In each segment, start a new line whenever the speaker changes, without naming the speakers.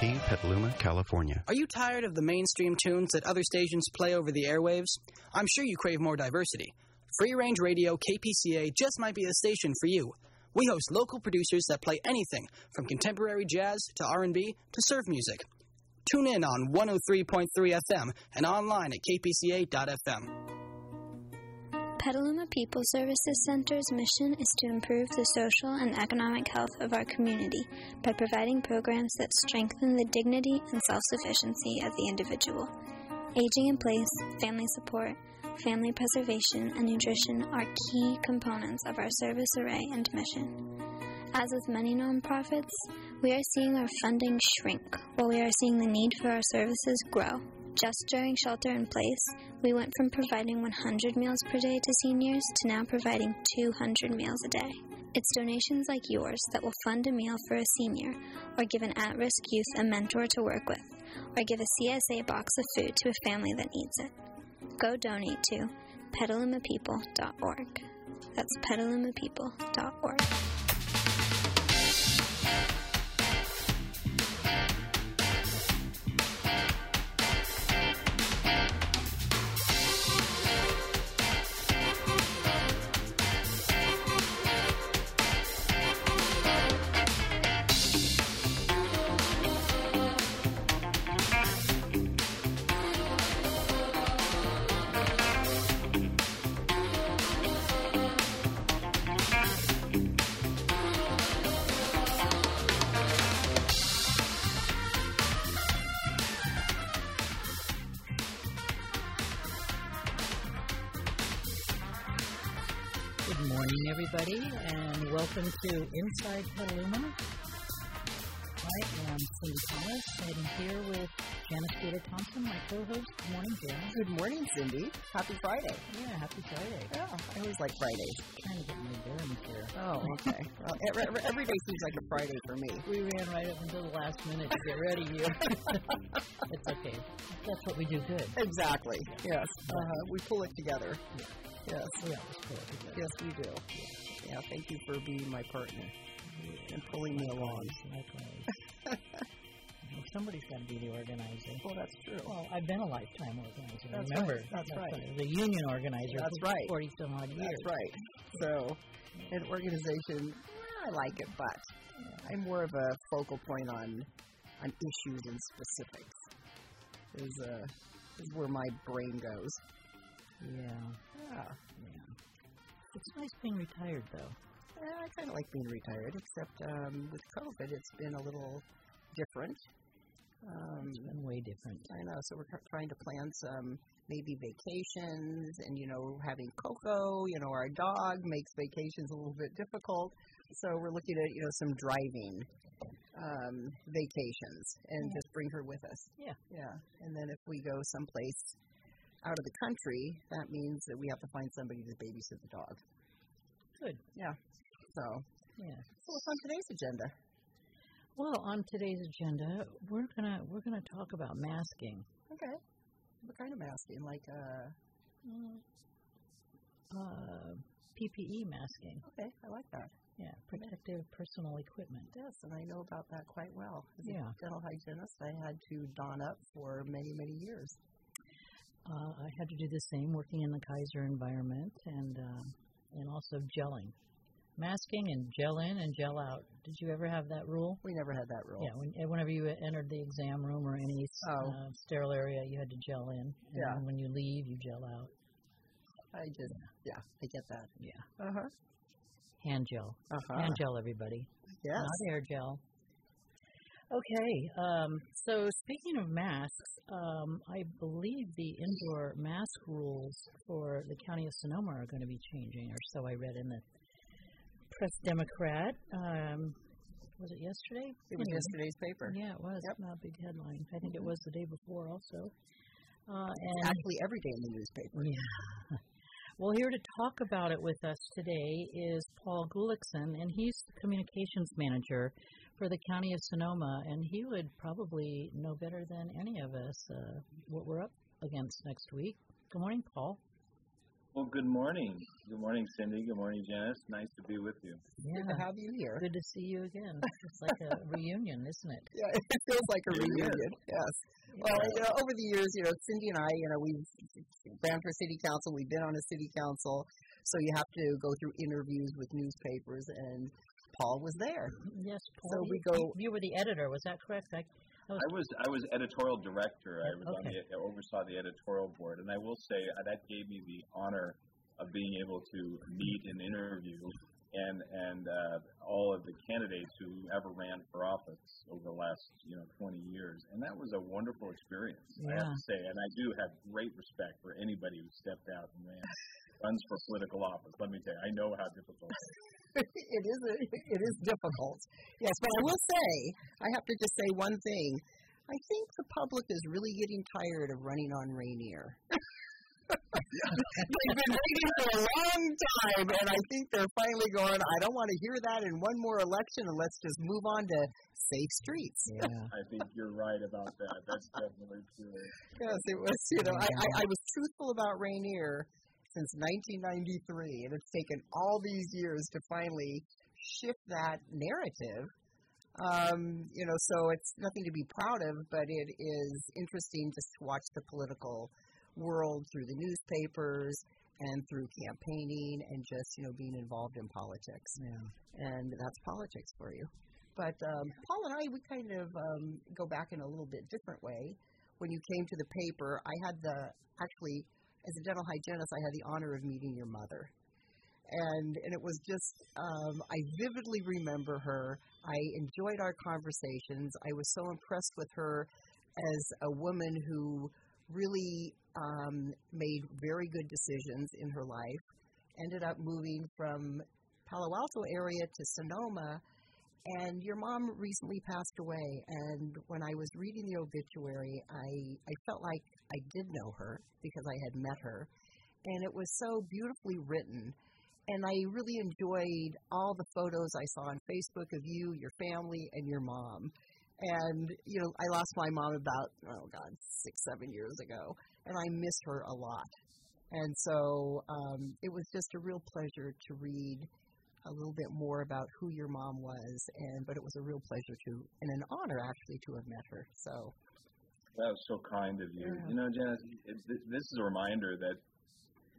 Petaluma, California.
Are you tired of the mainstream tunes that other stations play over the airwaves? I'm sure you crave more diversity. Free Range Radio KPCA just might be the station for you. We host local producers that play anything from contemporary jazz to R&B to surf music. Tune in on 103.3 FM and online at kpca.fm.
Petaluma People Services Center's mission is to improve the social and economic health of our community by providing programs that strengthen the dignity and self sufficiency of the individual. Aging in place, family support, family preservation, and nutrition are key components of our service array and mission. As with many nonprofits, we are seeing our funding shrink while we are seeing the need for our services grow. Just during shelter in place, we went from providing 100 meals per day to seniors to now providing 200 meals a day. It's donations like yours that will fund a meal for a senior, or give an at risk youth a mentor to work with, or give a CSA box of food to a family that needs it. Go donate to petalumapeople.org. That's petalumapeople.org.
Good morning, everybody, and welcome to Inside Petaluma. I am Cindy Thomas, sitting here with Janice Cader-Thompson, my co-host. Good morning, Janice.
Good morning, Cindy. Happy Friday.
Yeah, happy Friday.
Yeah, I always like Fridays.
Trying to get my bearings here.
Oh, okay. well, every, every- day seems like a Friday for me.
We ran right up until the last minute to get ready here. it's okay. That's what we do good.
Exactly. Yes. Uh-huh. We pull it together. Yes.
We always pull it together.
Yes, we do. Yeah, thank you for being my partner and pulling me along.
Likewise. Well, Somebody's got to be the organizer.
Well, that's true.
Well, I've been a lifetime organizer.
That's
Remember,
right. That's right.
The union organizer.
That's
for
right.
Forty some odd years.
That's right. So, an organization, I like it, but I'm more of a focal point on on issues and specifics. Is uh is where my brain goes.
Yeah.
Yeah.
Yeah. It's nice being retired, though.
Yeah, I kind of like being retired, except um, with COVID, it's been a little different. Um,
It's been way different.
I know, so we're trying to plan some maybe vacations, and you know, having Coco, you know, our dog makes vacations a little bit difficult. So we're looking at you know some driving um, vacations, and
Yeah.
just bring her with us.
Yeah.
yeah. And then if we go someplace out of the country, that means that we have to find somebody to babysit the dog.
Good.
Yeah. So,
Yeah.
so what's on today's agenda?
Well, on today's agenda, we're gonna we're gonna talk about masking.
Okay. What kind of masking? Like, uh,
Uh, PPE masking.
okay, I like that.
Yeah, protective personal equipment.
Yes, and I know about that quite well. As
Yeah.
a dental hygienist, I had to don up for many, many years.
Uh, I had to do the same working in the Kaiser environment and um, and also gelling, masking and gel in and gel out. Did you ever have that rule?
We never had that rule.
Yeah, when, uh, whenever you entered the exam room or any
Oh.
uh, sterile area, you had to gel in. And
Yeah.
when you leave, you gel out.
I just, yeah, I get that.
Yeah.
Uh huh.
Hand gel.
Uh huh.
Hand gel, everybody.
Yes.
Not air gel. Okay, um, so speaking of masks, um, I believe the indoor mask rules for the county of Sonoma are going to be changing, or so I read in the Press Democrat. Um, was it yesterday?
It was
Anyway.
yesterday's paper.
Yeah, it was.
Yep.
Not a big headline. I think it was the day before also. Uh, and
Actually, every day in the newspaper.
yeah. Well, here to talk about it with us today is Paul Gullixson, and he's the communications manager for the county of Sonoma, and he would probably know better than any of us uh, what we're up against next week. Good morning, Paul.
Well, good morning. Good morning, Cindy. Good morning, Janice. Nice to be with you.
Yeah.
Good to have you here.
Good to see you again. It's like a reunion, isn't it?
Yeah, it feels like a reunion. Yes. Well, you know, over the years, you know, Cindy and I, you know, we've ran for city council. We've been on a city council, so you have to go through interviews with newspapers, and Paul was there.
Yes,
So
Paul.
we
you-
go-
You were the editor, was that correct? I, I was,
I was I was editorial director. I was on the I oversaw the editorial board, and I will say uh, that gave me the honor of being able to meet and interview and and uh, all of the candidates who ever ran for office over the last you know 20 years, and that was a wonderful experience. Yeah. I have to say, and I do have great respect for anybody who stepped out and ran runs for political office. Let me tell you, I know how difficult. it is.
it is a, it is difficult. Yes, but I will say, I have to just say one thing. I think the public is really getting tired of running on Rainier. They've been waiting for a long time, and I think they're finally going. I don't want to hear that in one more election, and let's just move on to safe streets.
yeah.
I think you're right about that. That's definitely true.
Yes, it was. You know, I, I, I was truthful about Rainier since 1993, and it's taken all these years to finally shift that narrative. Um, you know, so it's nothing to be proud of, but it is interesting just to watch the political world through the newspapers and through campaigning and just you know being involved in politics
Yeah.
and that's politics for you. But um, Paul and I, we kind of um, go back in a little bit different way. When you came to the paper, I had the actually, as a dental hygienist, I had the honor of meeting your mother, and and it was just um, I vividly remember her. I enjoyed our conversations. I was so impressed with her as a woman who really um, made very good decisions in her life. Ended up moving from Palo Alto area to Sonoma, and your mom recently passed away. And when I was reading the obituary, I I felt like I did know her because I had met her, and it was so beautifully written. And I really enjoyed all the photos I saw on Facebook of you, your family, and your mom. And you know, I lost my mom about oh god six seven years ago, and I miss her a lot. And so um, it was just a real pleasure to read a little bit more about who your mom was, and but it was a real pleasure to and an honor actually to have met her. So
That was so kind of you.
Yeah.
You know, Janice, this is a reminder that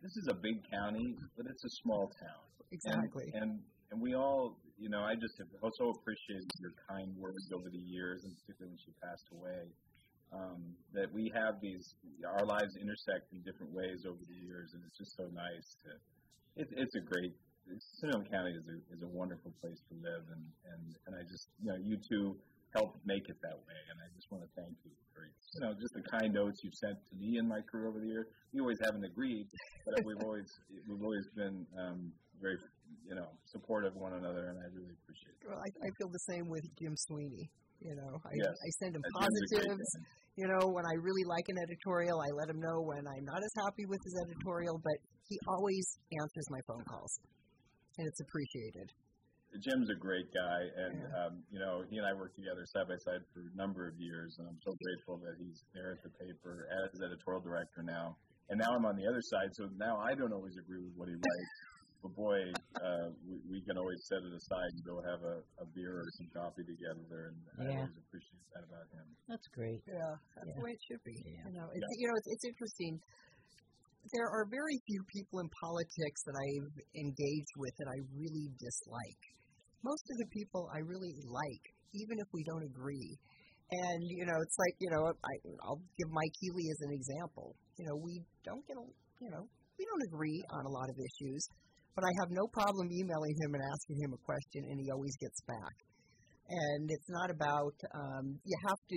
this is a big county, but it's a small town.
exactly,
And, and and we all, you know, I just have also appreciated your kind words over the years, and particularly when she passed away. Um, that we have these, our lives intersect in different ways over the years, and it's just so nice to. It, it's a great. Sonoma County is a is a wonderful place to live, and and and I just, you know, you two helped make it that way, and I just want to thank you for, you know, just the kind notes you've sent to me in my career over the years. We always haven't agreed, but we've always we've always been um, very you know, supportive of one another, and I really appreciate it.
well, I, I feel the same with Jim Sweeney. You know, I,
Yes.
I send him
Jim's a great
positives. You know, when I really like an editorial, I let him know when I'm not as happy with his editorial, but he always answers my phone calls, and it's appreciated.
Jim's a great guy, and
Yeah.
um, you know, he and I worked together side by side for a number of years, and I'm so grateful that he's there at the paper as editorial director now. And now I'm on the other side, so now I don't always agree with what he writes. But boy, uh, we, we can always set it aside and go have a, a beer or some coffee together, and I always appreciate that about him.
That's great.
Yeah, that's
Yeah.
the way it should be.
Yeah.
You know, it's, you know, it's, it's interesting. There are very few people in politics that I've engaged with that I really dislike. Most of the people I really like, even if we don't agree. And you know, it's like you know, I, I'll give Mike Healy as an example. You know, we don't get, a- you know, we don't agree on a lot of issues, but I have no problem emailing him and asking him a question, and he always gets back. And it's not about um, you have to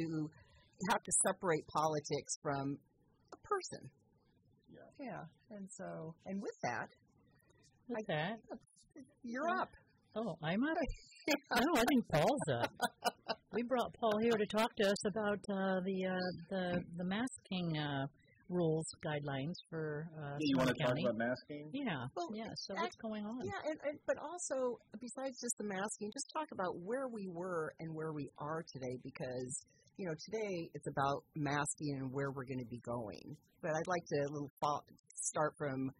you have to separate politics from a person.
Yeah.
Yeah. And so, and with that,
With that,
you're up.
Oh, I'm out up. no, I think Paul's up. We brought Paul here to talk to us about uh, the uh, the the masking uh, rules guidelines for uh,
you want to talk about masking?
Yeah,
Well,
yeah. So what's going on?
Yeah, and, and but also besides just the masking, just talk about where we were and where we are today because you know today it's about masking and where we're going to be going. But I'd like to a little fo- start from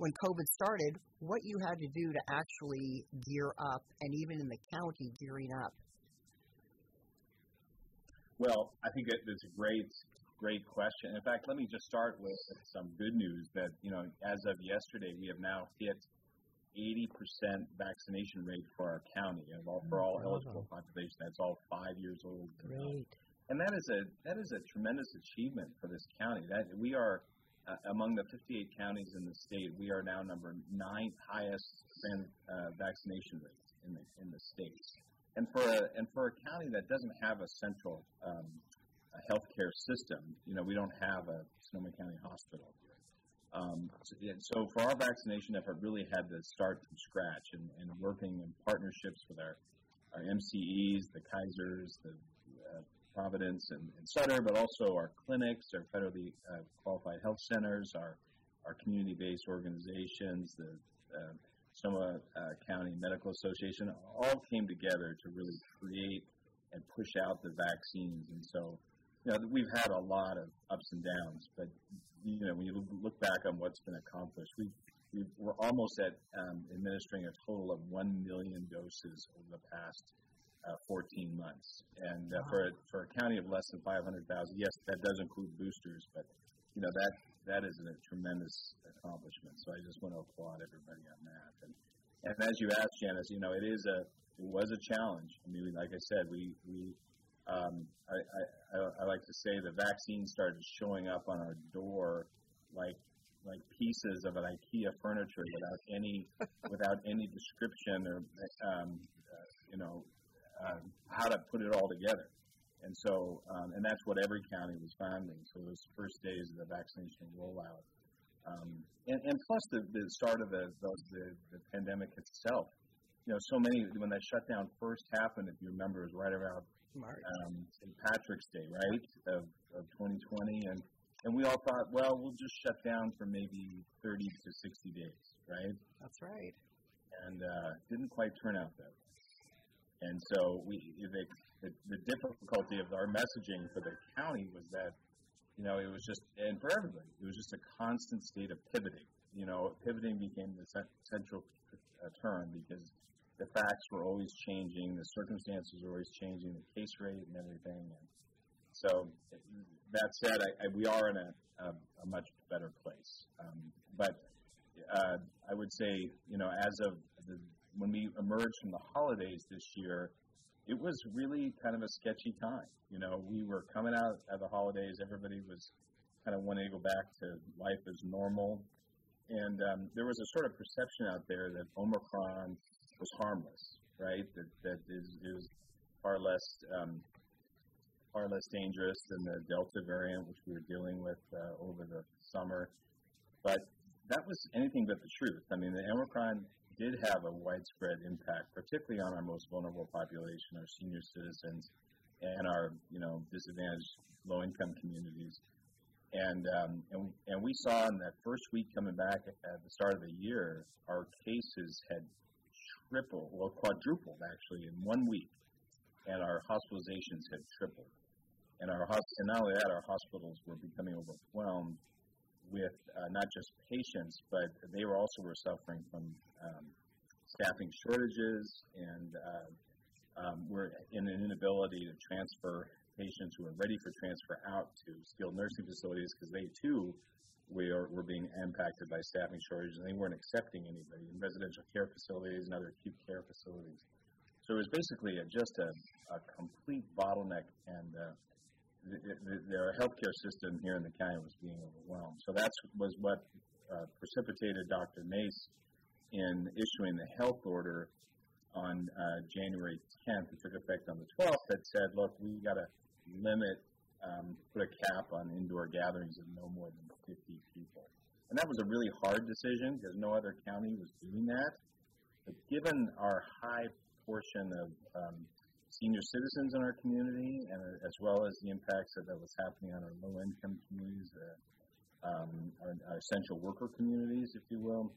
when COVID started, what you had to do to actually gear up, and even in the county gearing up.
Well, I think that's a great, great question. In fact, let me just start with some good news that, you know, as of yesterday, we have now hit 80% vaccination rate for our county and all, for all eligible population. That's all five years old.
Great.
And that is a that is a tremendous achievement for this county. That we are uh, among the 58 counties in the state. We are now number ninth highest uh, vaccination rate in the in the state. And for a and for a county that doesn't have a central um, a healthcare system, you know, we don't have a Sonoma County Hospital. Um, so, so, for our vaccination effort, really had to start from scratch and, and working in partnerships with our, our MCEs, the Kaisers, the Providence and, and, Sutter, but also our clinics, our federally uh, qualified health centers, our our community-based organizations, the uh, Sonoma uh, County Medical Association, all came together to really create and push out the vaccines. And so, you know, we've had a lot of ups and downs, but you know, when you look back on what's been accomplished, we we are almost at um, administering a total of one million doses over the past uh, 14 months. And uh, wow. for a, for a county of less than 500,000, yes, that does include boosters, but you know that that is a tremendous accomplishment. So I just want to applaud everybody on that. And and as you asked, Janice, you know, it is a it was a challenge. I mean, like I said, we we um, I, I, I like to say the vaccine started showing up on our door like like pieces of an IKEA furniture without any without any description or um, uh, you know uh, how to put it all together. And so, um, and that's what every county was finding. So those first days of the vaccination rollout, um, and, and plus the, the start of the, the, the pandemic itself. You know, so many when that shutdown first happened, if you remember, it was right around um, St. Patrick's Day, right, of, of 2020, and and we all thought, well, we'll just shut down for maybe 30 to 60 days, right?
That's right.
And uh, didn't quite turn out that way. And so we the, the, the difficulty of our messaging for the county was that you know it was just and for everybody it was just a constant state of pivoting. You know, pivoting became the central uh, term because the facts were always changing, the circumstances were always changing, the case rate and everything. And so that said, I, I, we are in a, a, a much better place. Um, but uh, I would say, you know, as of the, when we emerged from the holidays this year, it was really kind of a sketchy time. You know, we were coming out of the holidays, everybody was kind of wanting to go back to life as normal. And um, there was a sort of perception out there that Omicron was harmless, right? That that is, is far less um, far less dangerous than the Delta variant, which we were dealing with uh, over the summer. But that was anything but the truth. I mean, the Omicron did have a widespread impact, particularly on our most vulnerable population, our senior citizens, and our you know disadvantaged low-income communities. And, um, and and we saw in that first week coming back at the start of the year, our cases had tripled, well quadrupled actually in one week, and our hospitalizations had tripled. And our and not only that, our hospitals were becoming overwhelmed with uh, not just patients, but they were also were suffering from um, staffing shortages and uh, um, were in an inability to transfer patients who are ready for transfer out to skilled nursing facilities because they too were, were being impacted by staffing shortages and they weren't accepting anybody in residential care facilities and other acute care facilities. So it was basically a, just a, a complete bottleneck and uh, the, the, the, healthcare system here in the county was being overwhelmed. So that was what uh, precipitated Dr. Mase in issuing the health order on uh, January 10th. It took effect on the 12th that said, look, we got to limit, um, put a cap on indoor gatherings of no more than 50 people. And that was a really hard decision because no other county was doing that. But given our high portion of um, senior citizens in our community, and uh, as well as the impacts that, that was happening on our low-income communities, uh, um, our, our, essential worker communities, if you will.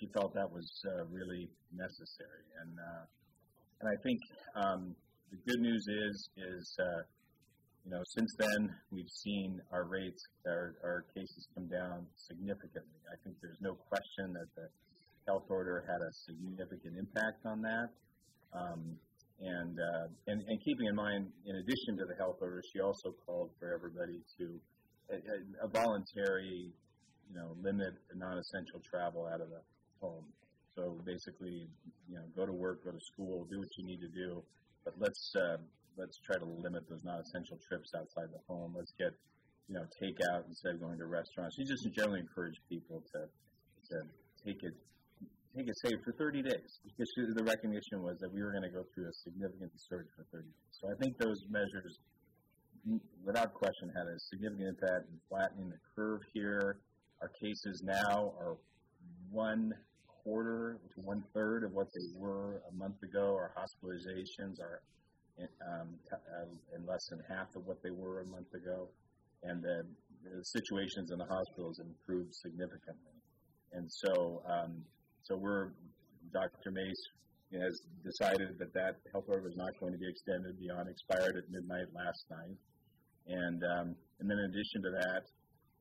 She felt that was uh, really necessary, and uh, and I think um, the good news is is uh, you know, since then we've seen our rates, our, our cases come down significantly. I think there's no question that the health order had a significant impact on that. Um, and, uh, and and keeping in mind, in addition to the health order, she also called for everybody to a, a, a voluntary, you know, limit non-essential travel out of the home. So basically, you know, go to work, go to school, do what you need to do, but let's uh, let's try to limit those non-essential trips outside the home. Let's get you know takeout instead of going to restaurants. She just generally encouraged people to to take it take it safe for 30 days because the recognition was that we were going to go through a significant surge for 30 days. So I think those measures, without question, had a significant impact in flattening the curve here. Our cases now are one quarter to one third of what they were a month ago. Our hospitalizations are um, uh, in less than half of what they were a month ago, and the, the situations in the hospitals improved significantly. And so, um, so we're Dr. Mase has decided that that health order was not going to be extended beyond expired at midnight last night, and um, and then in addition to that,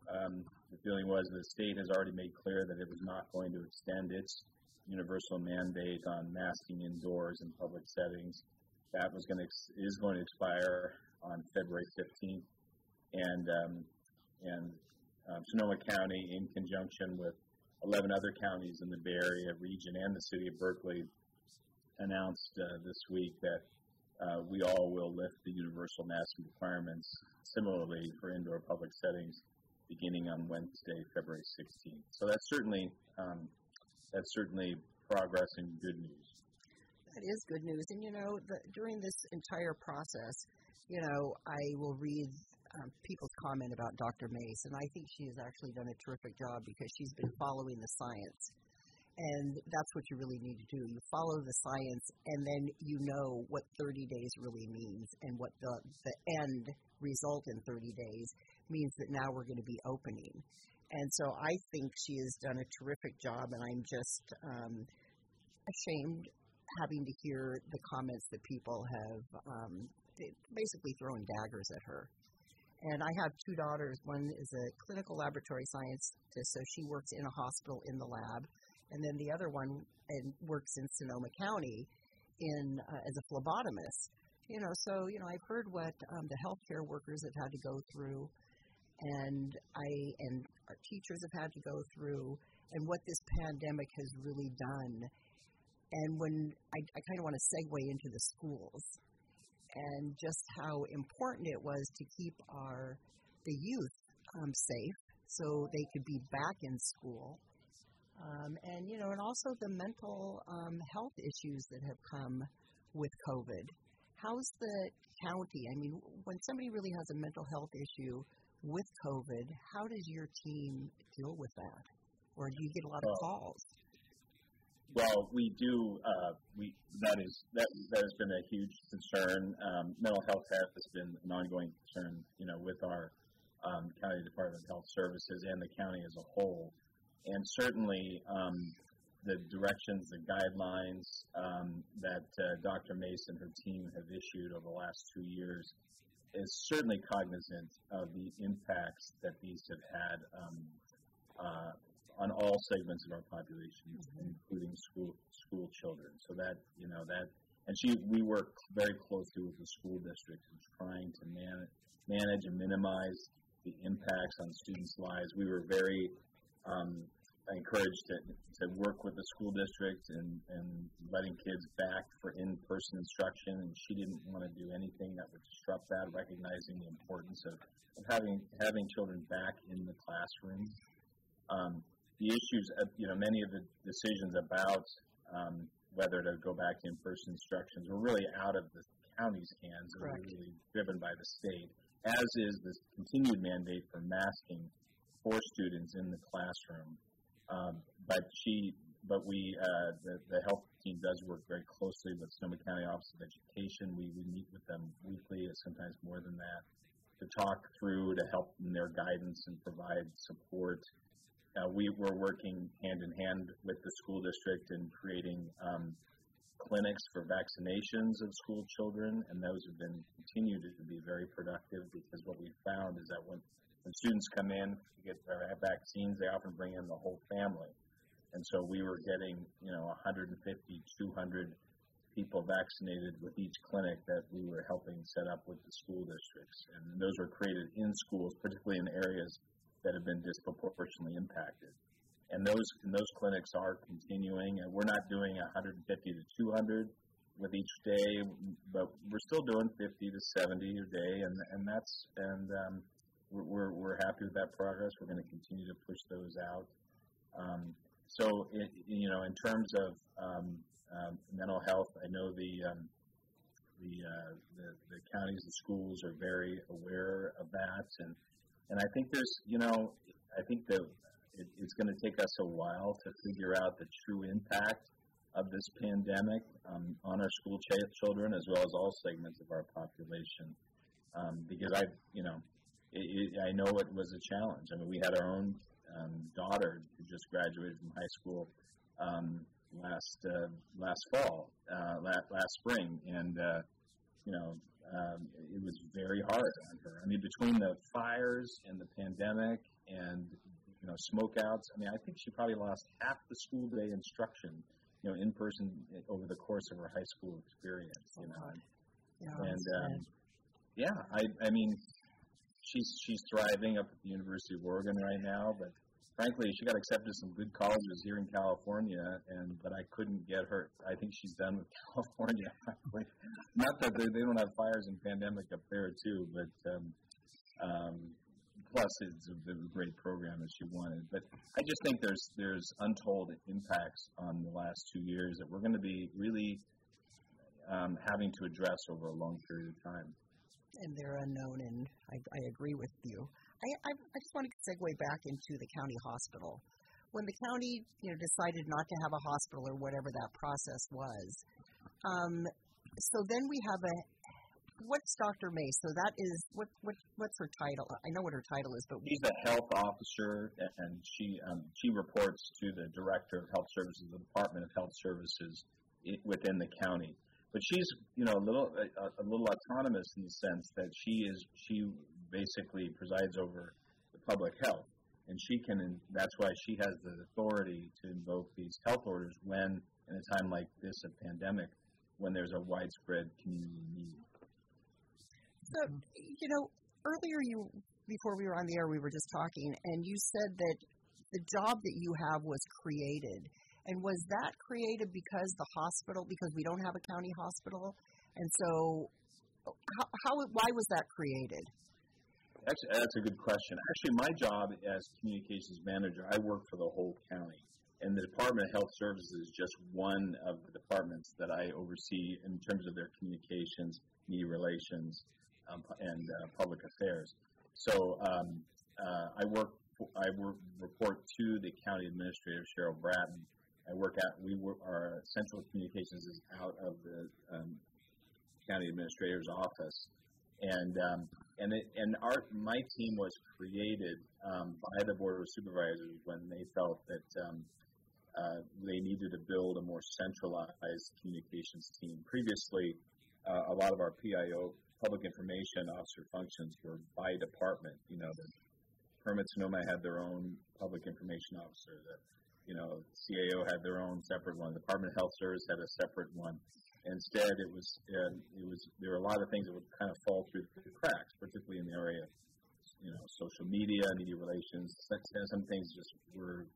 um, the feeling was the state has already made clear that it was not going to extend its universal mandate on masking indoors in public settings. That was going to is going to expire on February 15th, and um, and um, Sonoma County, in conjunction with 11 other counties in the Bay Area region and the city of Berkeley, announced uh, this week that uh, we all will lift the universal masking requirements. Similarly, for indoor public settings, beginning on Wednesday, February 16th. So that's certainly um, that's certainly progress and good news.
That is good news, and you know, the, during this entire process, you know, I will read um, people's comment about Dr. Mase, and I think she has actually done a terrific job because she's been following the science. And that's what you really need to do. You follow the science, and then you know what 30 days really means and what the, the end result in 30 days means that now we're going to be opening. And so I think she has done a terrific job, and I'm just um, ashamed having to hear the comments that people have um, basically throwing daggers at her. And I have two daughters. One is a clinical laboratory scientist, so she works in a hospital in the lab, and then the other one and works in Sonoma County in uh, as a phlebotomist. You know, so you know, I've heard what um, the healthcare workers have had to go through and I and our teachers have had to go through, and what this pandemic has really done. And when I, I kind of want to segue into the schools and just how important it was to keep our the youth um, safe so they could be back in school. Um, and you know, and also the mental um, health issues that have come with COVID. How's the county? I mean, when somebody really has a mental health issue, with COVID, how does your team deal with that? Or do you get a lot of calls?
Well, we do. Uh, we that is that that has been a huge concern. Um, mental health has been an ongoing concern, you know, with our um, county Department of Health Services and the county as a whole. And certainly, um, the directions, the guidelines um, that uh, Dr. Mason and her team have issued over the last two years is certainly cognizant of the impacts that these have had um, uh, on all segments of our population, mm-hmm. including school school children. So that you know that, and she we work very closely with the school district in trying to manage manage and minimize the impacts on students' lives. We were very um, encouraged to, to work with the school district and, and letting kids back for in-person instruction, and she didn't want to do anything that would disrupt that, recognizing the importance of, of having having children back in the classroom. Um, the issues, of, you know, many of the decisions about um, whether to go back to in-person instructions were really out of the county's hands, and were really driven by the state, as is this continued mandate for masking for students in the classroom. Um, but she, but we, uh, the, the health team does work very closely with Sonoma County Office of Education. We, we meet with them weekly, sometimes more than that, to talk through, to help in their guidance and provide support. Uh, we were working hand in hand with the school district in creating um, clinics for vaccinations of school children, and those have been continued to be very productive because what we found is that when, when students come in to get their vaccines, they often bring in the whole family. And so we were getting, you know, 150, 200 people vaccinated with each clinic that we were helping set up with the school districts. And those were created in schools, particularly in areas that have been disproportionately impacted. And those and those clinics are continuing, and we're not doing 150 to 200 with each day, but we're still doing 50 to 70 a day, and and that's and um, we're we're happy with that progress. We're going to continue to push those out. Um, so, it, you know, in terms of um, um, mental health, I know the um, the, uh, the the counties and schools are very aware of that, and and I think there's, you know, I think that it, it's going to take us a while to figure out the true impact of this pandemic um, on our school ch- children as well as all segments of our population. Um, because I, you know, it, it, I know it was a challenge. I mean, we had our own um, daughter who just graduated from high school um, last uh, last fall, uh, last, last spring, and uh, you know um, it was very hard on her. I mean, between the fires and the pandemic and you know smokeouts, I mean, I think she probably lost half the school day instruction, you know, in person over the course of her high school experience. You know,
Yeah,
and um, yeah, I I mean, she's she's thriving up at the University of Oregon right now, but frankly, she got accepted to some good colleges here in California, and but I couldn't get her. I think she's done with California. Not that they, they don't have fires and pandemic up there too, but um, um, plus it's a, a great program as she wanted. But I just think there's there's untold impacts on the last two years that we're going to be really um, having to address over a long period of time
and they're unknown, and I, I agree with you. I, I, I just want to segue back into the county hospital. When the county, you know, decided not to have a hospital or whatever that process was, um, so then we have a what's Dr. Mase? So that is what what what's her title? I know what her title is, but
she's a health officer, and she um, she reports to the director of health services, the Department of Health Services within the county but she's you know a little a, a, little autonomous in the sense that she is she basically presides over the public health. And she can that's why she has the authority to invoke these health orders when in a time like this a pandemic when there's a widespread community need.
So you know earlier you before we were on the air we were just talking and you said that the job that you have was created and was that created because the hospital, because we don't have a county hospital? And so, how, how why was that created?
Actually, that's a good question. Actually, my job as communications manager, I work for the whole county. And the Department of Health Services is just one of the departments that I oversee in terms of their communications, media relations, um, and uh, public affairs. So um, uh, I work I work, report to the county administrator Sheryl Bratton, I work at, we work, our central communications is out of the um, county administrator's office. And, um, and, it, and our, my team was created um, by the Board of Supervisors when they felt that um, uh, they needed to build a more centralized communications team. Previously, uh, a lot of our PIO, public information officer functions, were by department. You know, the Permit Sonoma had their own public information officer. The you know, CAO had their own separate one. The Department of Health Service had a separate one. Instead, it was uh, it was there were a lot of things that would kind of fall through the cracks, particularly in the area, of, you know, social media, media relations. Some things just were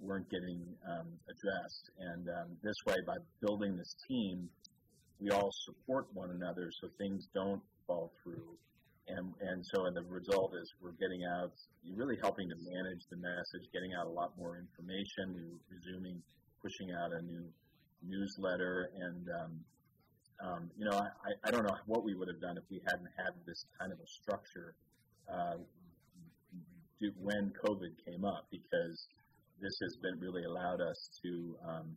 weren't getting um, addressed. And um, this way, by building this team, we all support one another, so things don't fall through and and so and the result is we're getting out really helping to manage the message getting out a lot more information. We're resuming pushing out a new newsletter. And um, um, you know I, I don't know what we would have done if we hadn't had this kind of a structure uh, when COVID came up because this has been really allowed us to um,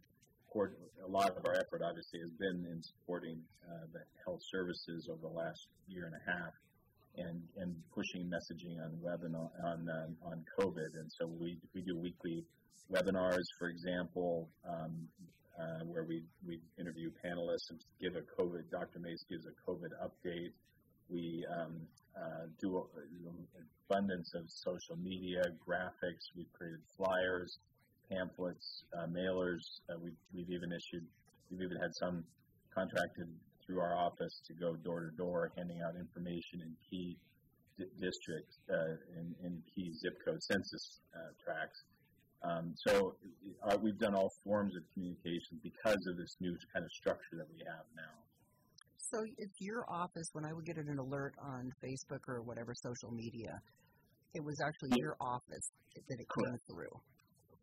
a lot of our effort obviously has been in supporting uh, the health services over the last year and a half and and pushing messaging on webinar on um, on COVID. And so we we do weekly webinars, for example, um, uh, where we we interview panelists and give a COVID. Dr. Mase gives a COVID update. We um, uh, do an abundance of social media graphics. We've created flyers, pamphlets, uh, mailers. Uh, we've, we've even issued. We've even had some contracted through our office to go door to door, handing out information in key districts, uh, in, in key zip code census uh, tracts. Um, so uh, we've done all forms of communication because of this new kind of structure that we have now.
So if your office. When I would get an alert on Facebook or whatever social media, it was actually your office that it came through.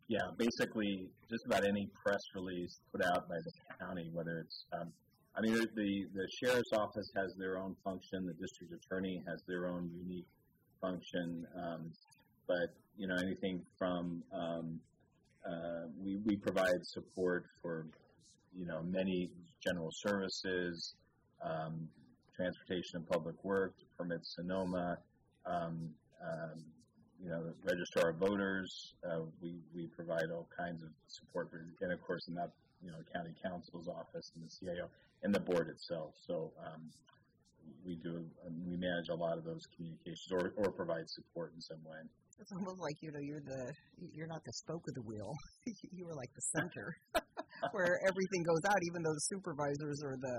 Yeah, basically, just about any press release put out by the county, whether it's, um, I mean, the the sheriff's office has their own function, the district attorney has their own unique function, um, but you know, anything from um, uh, we we provide support for you know many general services, um, transportation and public work, permits Sonoma, um, um, you know, the registrar of voters. Uh, we we provide all kinds of support, and of course, in that you know county counsel's office and the CIO and the board itself. So. Um, we do. Um, we manage a lot of those communications, or, or provide support in some way.
It's almost like you know you're the you're not the spoke of the wheel. you were like the center where everything goes out, even though the supervisors are the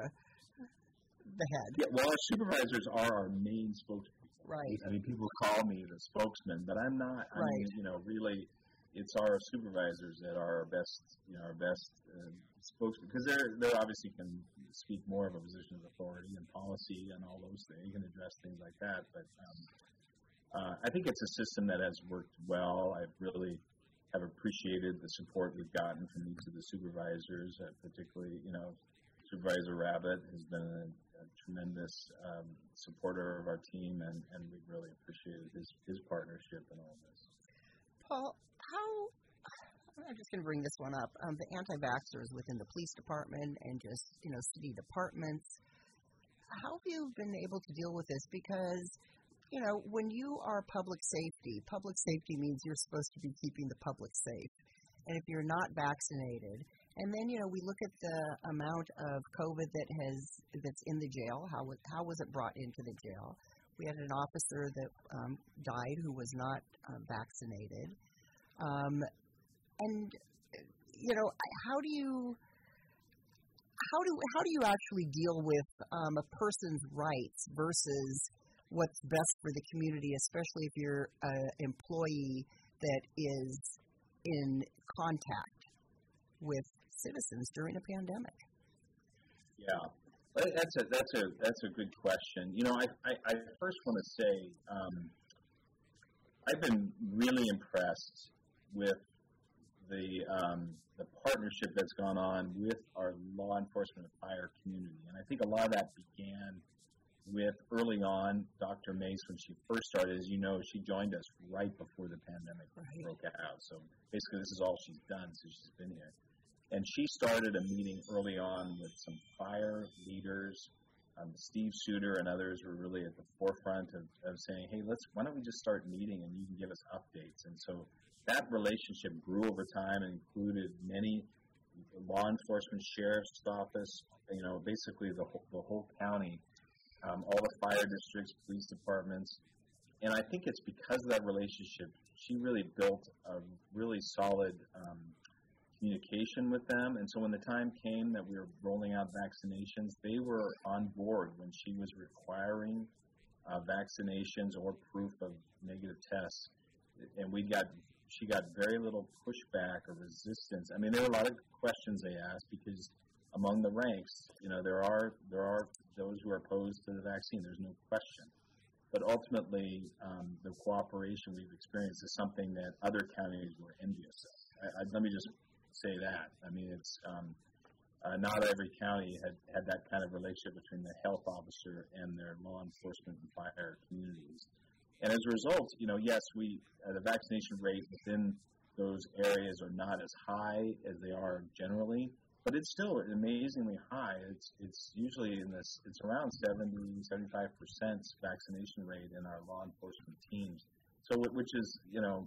the head.
Yeah, well, our supervisors are our main spokespeople.
Right.
I mean, people call me the spokesman, but I'm not. I
Right.
mean, you know, really, it's our supervisors that are our best, you know, our best uh, because they're they obviously can speak more of a position of authority and policy and all those things. Can address things like that, but um, uh, I think it's a system that has worked well. I've really have appreciated the support we've gotten from each of the supervisors, uh, particularly, you know, Supervisor Rabbitt has been a, a tremendous um, supporter of our team, and, and we've really appreciated his, his partnership in all this.
Paul, how? I'm just going to bring this one up. Um, the anti-vaxxers within the police department and just you know city departments. How have you been able to deal with this? Because you know when you are public safety, public safety means you're supposed to be keeping the public safe, and if you're not vaccinated, and then you know we look at the amount of COVID that has that's in the jail. How how was it brought into the jail? We had an officer that um, died who was not uh, vaccinated. Um, and you know, how do you how do how do you actually deal with um, a person's rights versus what's best for the community, especially if you're an employee that is in contact with citizens during a pandemic?
Yeah, that's a that's a that's a good question. You know, I I, I first want to say um, I've been really impressed with the um, the partnership that's gone on with our law enforcement and fire community, and I think a lot of that began with early on Dr. Mase when she first started. As you know, she joined us right before the pandemic
Right.
broke out. So basically, this is all she's done since she's been here. And she started a meeting early on with some fire leaders. Um, Steve Suter and others were really at the forefront of, of saying, "Hey, let's why don't we just start meeting and you can give us updates." And so that relationship grew over time and included many law enforcement, sheriff's office, you know, basically the whole, the whole county, um, all the fire districts, police departments, and I think it's because of that relationship she really built a really solid um, communication with them. And so when the time came that we were rolling out vaccinations, they were on board when she was requiring uh, vaccinations or proof of negative tests. And we got, she got very little pushback or resistance. I mean, there were a lot of questions they asked because among the ranks, you know, there are there are those who are opposed to the vaccine. There's no question. But ultimately, um, the cooperation we've experienced is something that other counties were envious of. I, I, let me just say that. I mean, it's um, uh, not every county had, had that kind of relationship between the health officer and their law enforcement and fire communities. And as a result, you know, yes, we uh, the vaccination rate within those areas are not as high as they are generally, but it's still amazingly high. It's it's usually in this it's around 70 75 percent vaccination rate in our law enforcement teams. So which is you know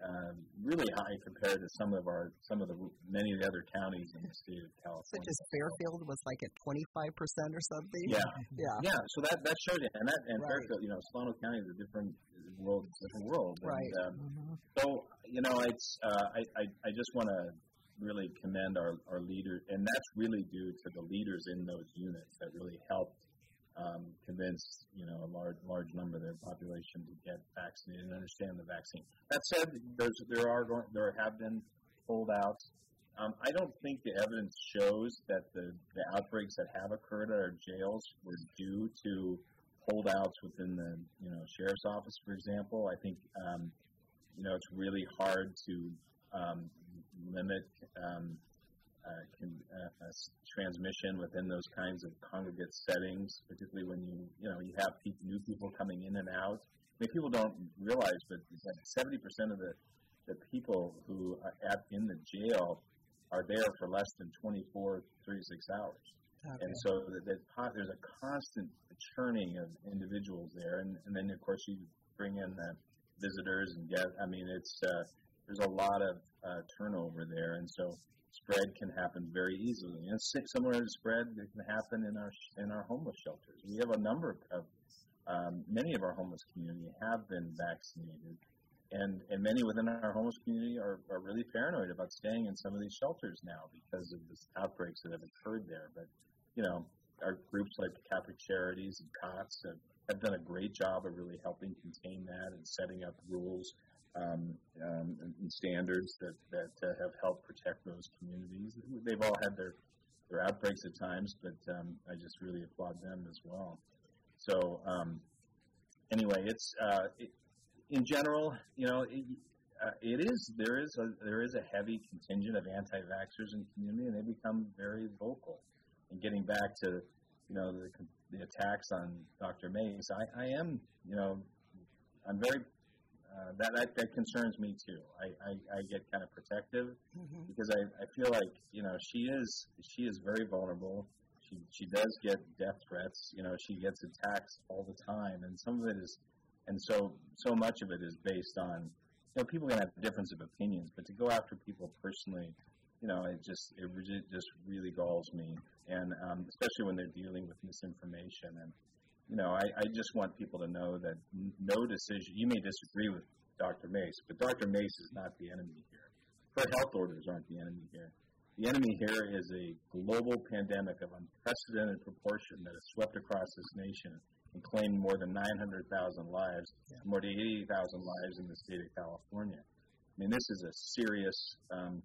um, really high compared to some of our some of the many of the other counties in the state of California.
Such as Fairfield was like at twenty five percent or something.
Yeah,
yeah,
yeah. So that that showed it, and that and
Right.
Fairfield, you know, Solano County is a different world, different world.
Right.
And, um,
Mhm.
so you know, it's uh, I, I I just want to really commend our our leaders, and that's really due to the leaders in those units that really helped um, convince you know a large large number of their population to get vaccinated and understand the vaccine. That said, there are there have been holdouts. Um, I don't think the evidence shows that the, the outbreaks that have occurred at our jails were due to holdouts within the you know sheriff's office, for example. I think um, you know it's really hard to um, limit um, uh, can, uh, uh, transmission within those kinds of congregate settings, particularly when you you know you have peop new people coming in and out. I mean, people don't realize, but seventy percent of the the people who are at in the jail are there for less than 24, 36 hours.
Okay.
And so that, that po- there's a constant churning of individuals there, and, and then of course you bring in the visitors and get. I mean, it's uh, there's a lot of uh, turnover there, and so spread can happen very easily. And it's similar to spread that can happen in our in our homeless shelters. We have a number of um, many of our homeless community have been vaccinated, and and many within our homeless community are, are really paranoid about staying in some of these shelters now because of the outbreaks that have occurred there. But you know, our groups like Catholic Charities and COTS have, have done a great job of really helping contain that and setting up rules um, um, and and standards that, that uh, have helped protect those communities. They've all had their, their outbreaks at times, but um, I just really applaud them as well. So um, anyway, it's uh, it, in general, you know, it, uh, it is there is a there is a heavy contingent of anti-vaxxers in the community, and they become very vocal. And getting back to you know the the attacks on Dr. Mase, I, I am you know I'm very uh, that, that that concerns me too. I, I, I get kind of protective
Mhm.
because I, I feel like you know she is she is very vulnerable. She she does get death threats. You know she gets attacks all the time, and some of it is, and so so much of it is based on you know people can have difference of opinions, but to go after people personally, you know it just it just really galls me, and um, especially when they're dealing with misinformation and you know, I, I just want people to know that no decision, you may disagree with Dr. Mase, but Dr. Mase is not the enemy here. Her health orders aren't the enemy here. The enemy here is a global pandemic of unprecedented proportion that has swept across this nation and claimed more than 900,000 lives, more than 80,000 lives in the state of California. I mean, this is a serious, um,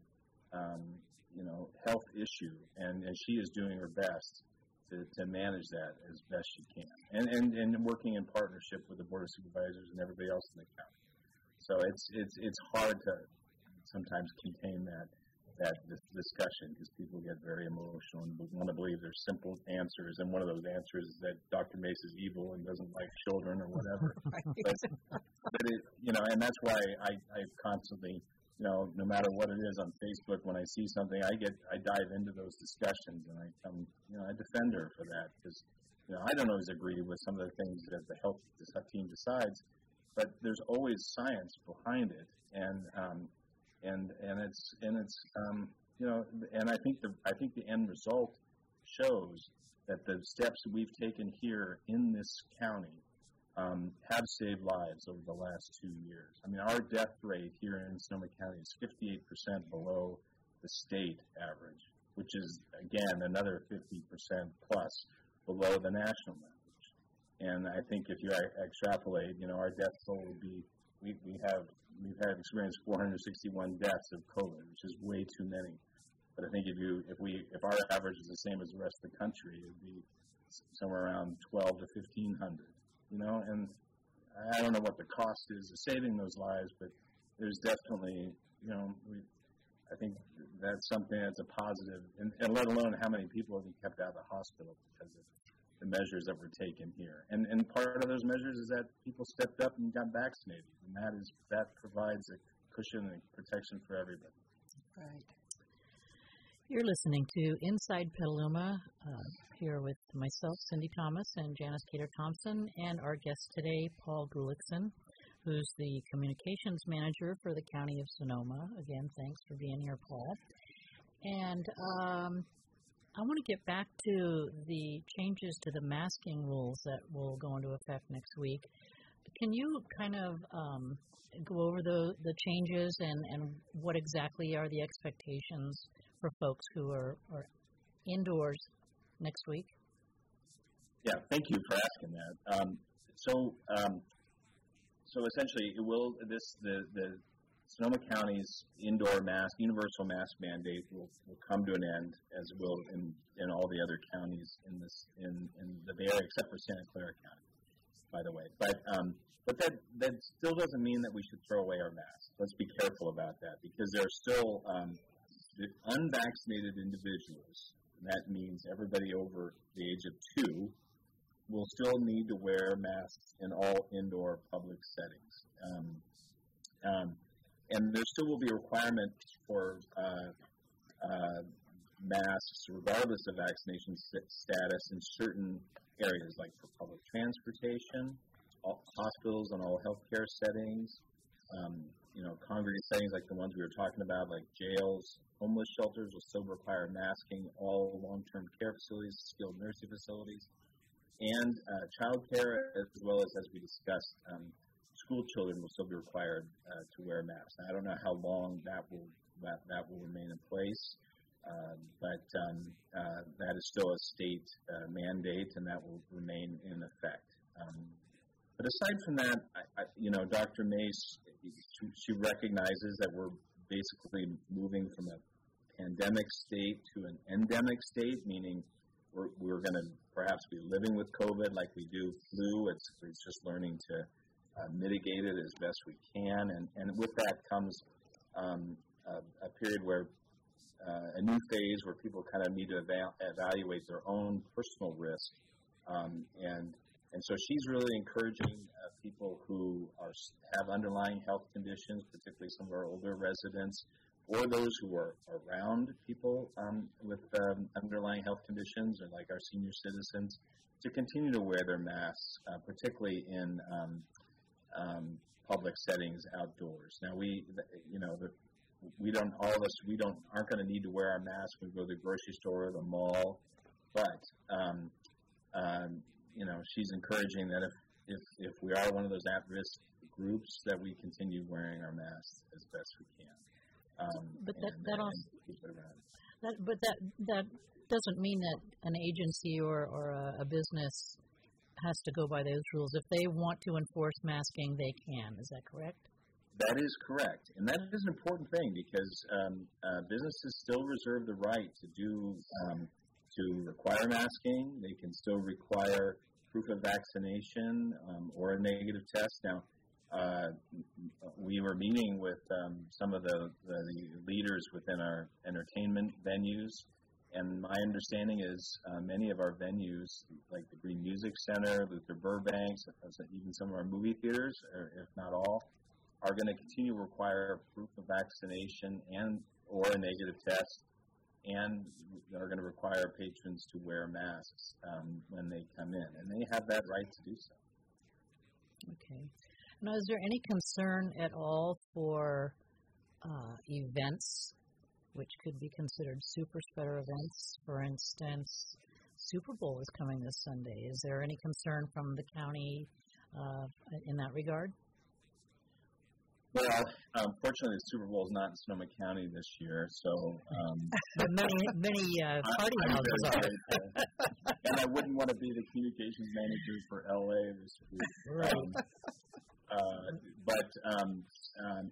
um, you know, health issue, and, and she is doing her best to, to manage that as best you can, and, and and working in partnership with the board of supervisors and everybody else in the county. So it's it's it's hard to sometimes contain that that dis- discussion because people get very emotional and want to believe there's simple answers, and one of those answers is that Dr. Mase is evil and doesn't like children or whatever. But, but it, you know, and that's why I, I constantly, you know, no matter what it is on Facebook, when I see something, I get, I dive into those discussions and I come, you know, I defend her for that because, you know, I don't always agree with some of the things that the health team decides, but there's always science behind it, and um, and and it's and it's um, you know, and I think the I think the end result shows that the steps we've taken here in this county um, have saved lives over the last two years. I mean, our death rate here in Sonoma County is 58% below the state average, which is, again, another 50% plus below the national average. And I think if you extrapolate, you know, our death toll would be, we, we have, we've had experienced 461 deaths of COVID, which is way too many. But I think if you, if we, if our average is the same as the rest of the country, it'd be somewhere around 12 to 1500 you know, and I don't know what the cost is of saving those lives, but there's definitely, you know, we, I think that's something that's a positive, and, and let alone how many people have been kept out of the hospital because of the measures that were taken here. And and part of those measures is that people stepped up and got vaccinated, and that is that provides a cushion and protection for everybody.
Right.
You're listening to Inside Petaluma, uh, here with myself, Cindy Thomas, and Janice Cader-Thompson, and our guest today, Paul Gullixson. who's the communications manager for the County of Sonoma. Again, thanks for being here, Paul. And um, I want to get back to the changes to the masking rules that will go into effect next week. Can you kind of um, go over the, the changes and, and what exactly are the expectations for folks who are, are indoors next week?
Yeah, thank you for asking that. Um, so, um, so essentially, it will this the the Sonoma County's indoor mask, universal mask mandate will, will come to an end, as will in, in all the other counties in this in, in the Bay Area, except for Santa Clara County, by the way. But um, but that that still doesn't mean that we should throw away our masks. Let's be careful about that because there are still um, unvaccinated individuals. that means everybody over the age of two will still need to wear masks in all indoor public settings. Um, um, and there still will be requirements for uh, uh, masks, regardless of vaccination status, in certain areas, like for public transportation, all hospitals and all healthcare settings, um, you know, congregate settings like the ones we were talking about, like jails, homeless shelters will still require masking, all long-term care facilities, skilled nursing facilities, and uh, child care, as well as, as we discussed, um, school children will still be required uh, to wear masks. I don't know how long that will that, that will remain in place, uh, but um, uh, that is still a state uh, mandate, and that will remain in effect. Um, but aside from that, I, I, you know, Dr. Mase, she, she recognizes that we're basically moving from a pandemic state to an endemic state, meaning we're, we're going to perhaps be living with COVID like we do flu. It's, it's just learning to uh, mitigate it as best we can. And, and with that comes um, a, a, period where uh, a new phase where people kind of need to eva- evaluate their own personal risk. Um, and, and so she's really encouraging uh, people who are, have underlying health conditions, particularly some of our older residents, or those who are around people um, with um, underlying health conditions, or like our senior citizens, to continue to wear their masks, uh, particularly in um, um, public settings outdoors. Now we, you know, the, we don't all of us we don't aren't going to need to wear our masks when we go to the grocery store or the mall, but um, um, you know she's encouraging that if if if we are one of those at risk groups that we continue wearing our masks as best we can. Um,
but that and, that also that but that that doesn't mean that an agency or or a, a business has to go by those rules. If they want to enforce masking, they can. Is that correct?
That is correct, and that is an important thing because um, uh, businesses still reserve the right to do um, to require masking. They can still require proof of vaccination um, or a negative test. Now, uh, we were meeting with um, some of the, the leaders within our entertainment venues and my understanding is uh, many of our venues, like the Green Music Center, Luther Burbank, even some of our movie theaters, or if not all, are going to continue to require proof of vaccination and or a negative test, and are going to require patrons to wear masks um, when they come in, and they have that right to do so.
Okay. Now, is there any concern at all for uh, events which could be considered super spreader events. For instance, Super Bowl is coming this Sunday. Is there any concern from the county uh, in that regard?
Well, unfortunately, the Super Bowl is not in Sonoma County this year, so. Um,
but many, many uh, party houses
are. and I wouldn't want to be the communications manager for LA this week.
Right. Um,
uh, but um, um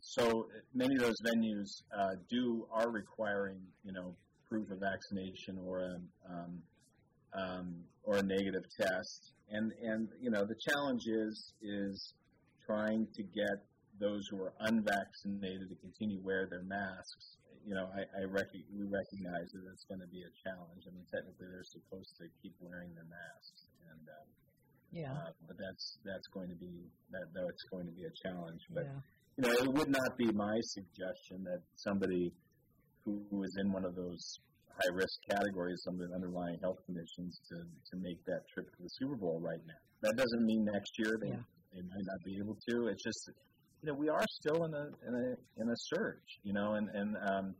so many of those venues uh, do are requiring you know proof of vaccination or a um, um, or a negative test, and and you know the challenge is is trying to get those who are unvaccinated to continue wear their masks. You know, I, I rec- we recognize that it's going to be a challenge. I mean, technically, they're supposed to keep wearing their masks, and um,
yeah, uh,
but that's that's going to be that though it's going to be a challenge. But yeah you know, it would not be my suggestion that somebody who, who is in one of those high risk categories, some of the underlying health conditions, to, to make that trip to the Super Bowl right now. That doesn't mean next year they,
yeah.
they might not be able to. It's just you know we are still in a in a in a surge, you know, and and um,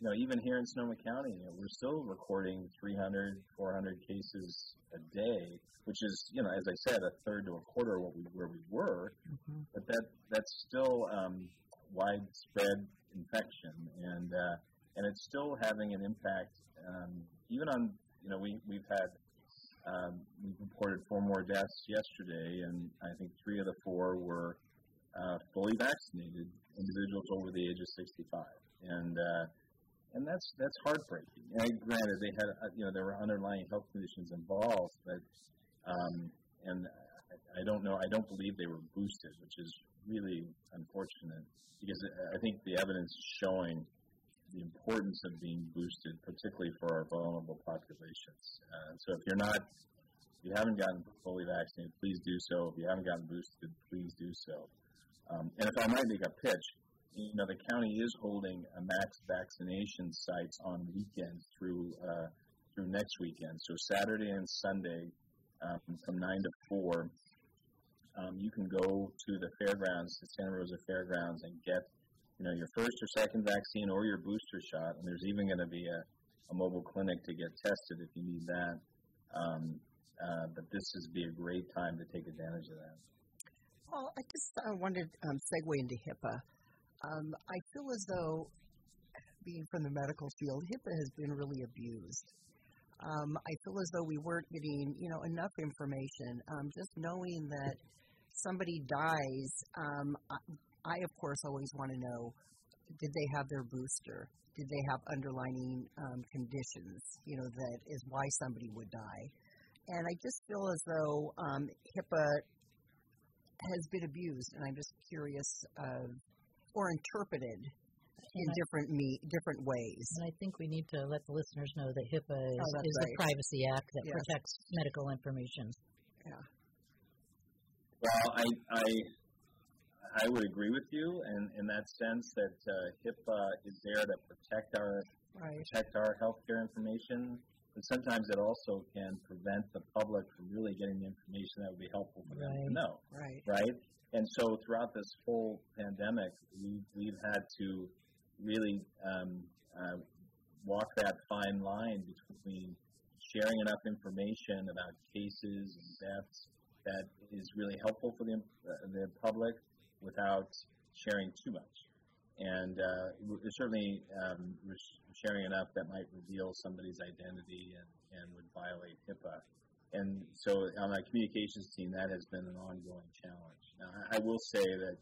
you know even here in Sonoma County, you know, we're still recording 300, 400 cases a day, which is you know as I said a third to a quarter of what we where we were,
Mm-hmm.
but that that's still um, widespread infection, and uh, and it's still having an impact um, even on you know we we've had um, we've reported four more deaths yesterday, and I think three of the four were uh, fully vaccinated individuals over the age of 65, and uh, and that's that's heartbreaking. And granted, they had uh, you know there were underlying health conditions involved, but um, and I, I don't know, I don't believe they were boosted, which is really unfortunate because I think the evidence is showing the importance of being boosted, particularly for our vulnerable populations. Uh, so if you're not, if you haven't gotten fully vaccinated, please do so. If you haven't gotten boosted, please do so. Um, and if I might make a pitch, you know, the county is holding a max vaccination sites on weekends through uh, through next weekend. So Saturday and Sunday um, from nine to four. Um, you can go to the fairgrounds, the Santa Rosa Fairgrounds, and get you know, your first or second vaccine or your booster shot, and there's even going to be a, a mobile clinic to get tested if you need that. Um, uh, but this is be a great time to take advantage of that.
Well, I just wanted to um, segue into HIPAA. Um, I feel as though, being from the medical field, HIPAA has been really abused. Um, I feel as though we weren't getting, you know, enough information. Um, just knowing that somebody dies, um, I, I of course always want to know: did they have their booster? Did they have underlying um, conditions? You know, that is why somebody would die. And I just feel as though um, HIPAA has been abused, and I'm just curious of, or interpreted in
Right.
different me different ways.
And I think we need to let the listeners know that HIPAA is,
Oh,
is
right.
a privacy act that
Yes.
protects medical information. Yeah.
Well, I, I, I would agree with you in, in that sense that uh, HIPAA is there to protect our
Right.
protect our healthcare information, but sometimes it also can prevent the public from really getting the information that would be helpful for them to know.
Right.
right? And so throughout this whole pandemic, we've, we've had to really um, uh, walk that fine line between sharing enough information about cases and deaths that is really helpful for the, uh, the public without sharing too much. And uh, certainly um, we're sharing enough that might reveal somebody's identity and, and would violate HIPAA. And so on our communications team, that has been an ongoing challenge. Now, I I will say that,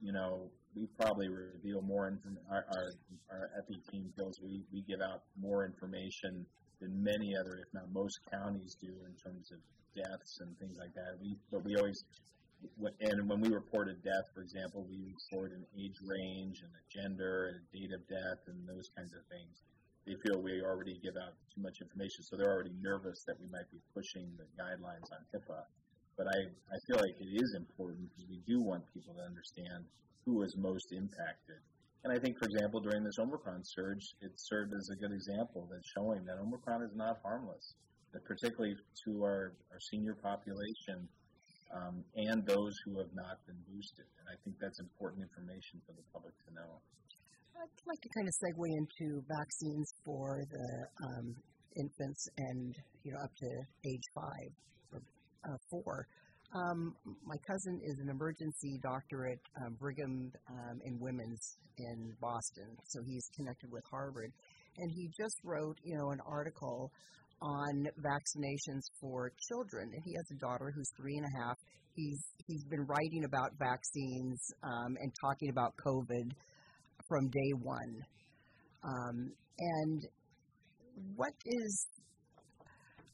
you know, we probably reveal more information. Our, our, our ethics team feels we, we give out more information than many other, if not most counties do in terms of deaths and things like that. We, but we always, and when we report a death, for example, we report an age range and a gender and a date of death and those kinds of things they feel we already give out too much information, so they're already nervous that we might be pushing the guidelines on HIPAA. But I, I feel like it is important because we do want people to understand who is most impacted. And I think, for example, during this Omicron surge, it served as a good example that showing that Omicron is not harmless, that particularly to our, our senior population um, and those who have not been boosted. And I think that's important information for the public to know.
I'd like to kind of segue into vaccines for the um, infants and you know up to age five or uh, four. Um, my cousin is an emergency doctor at um, Brigham um, and Women's in Boston, so he's connected with Harvard, and he just wrote you know an article on vaccinations for children. He has a daughter who's three and a half. He's he's been writing about vaccines um, and talking about COVID from day one. Um, and what is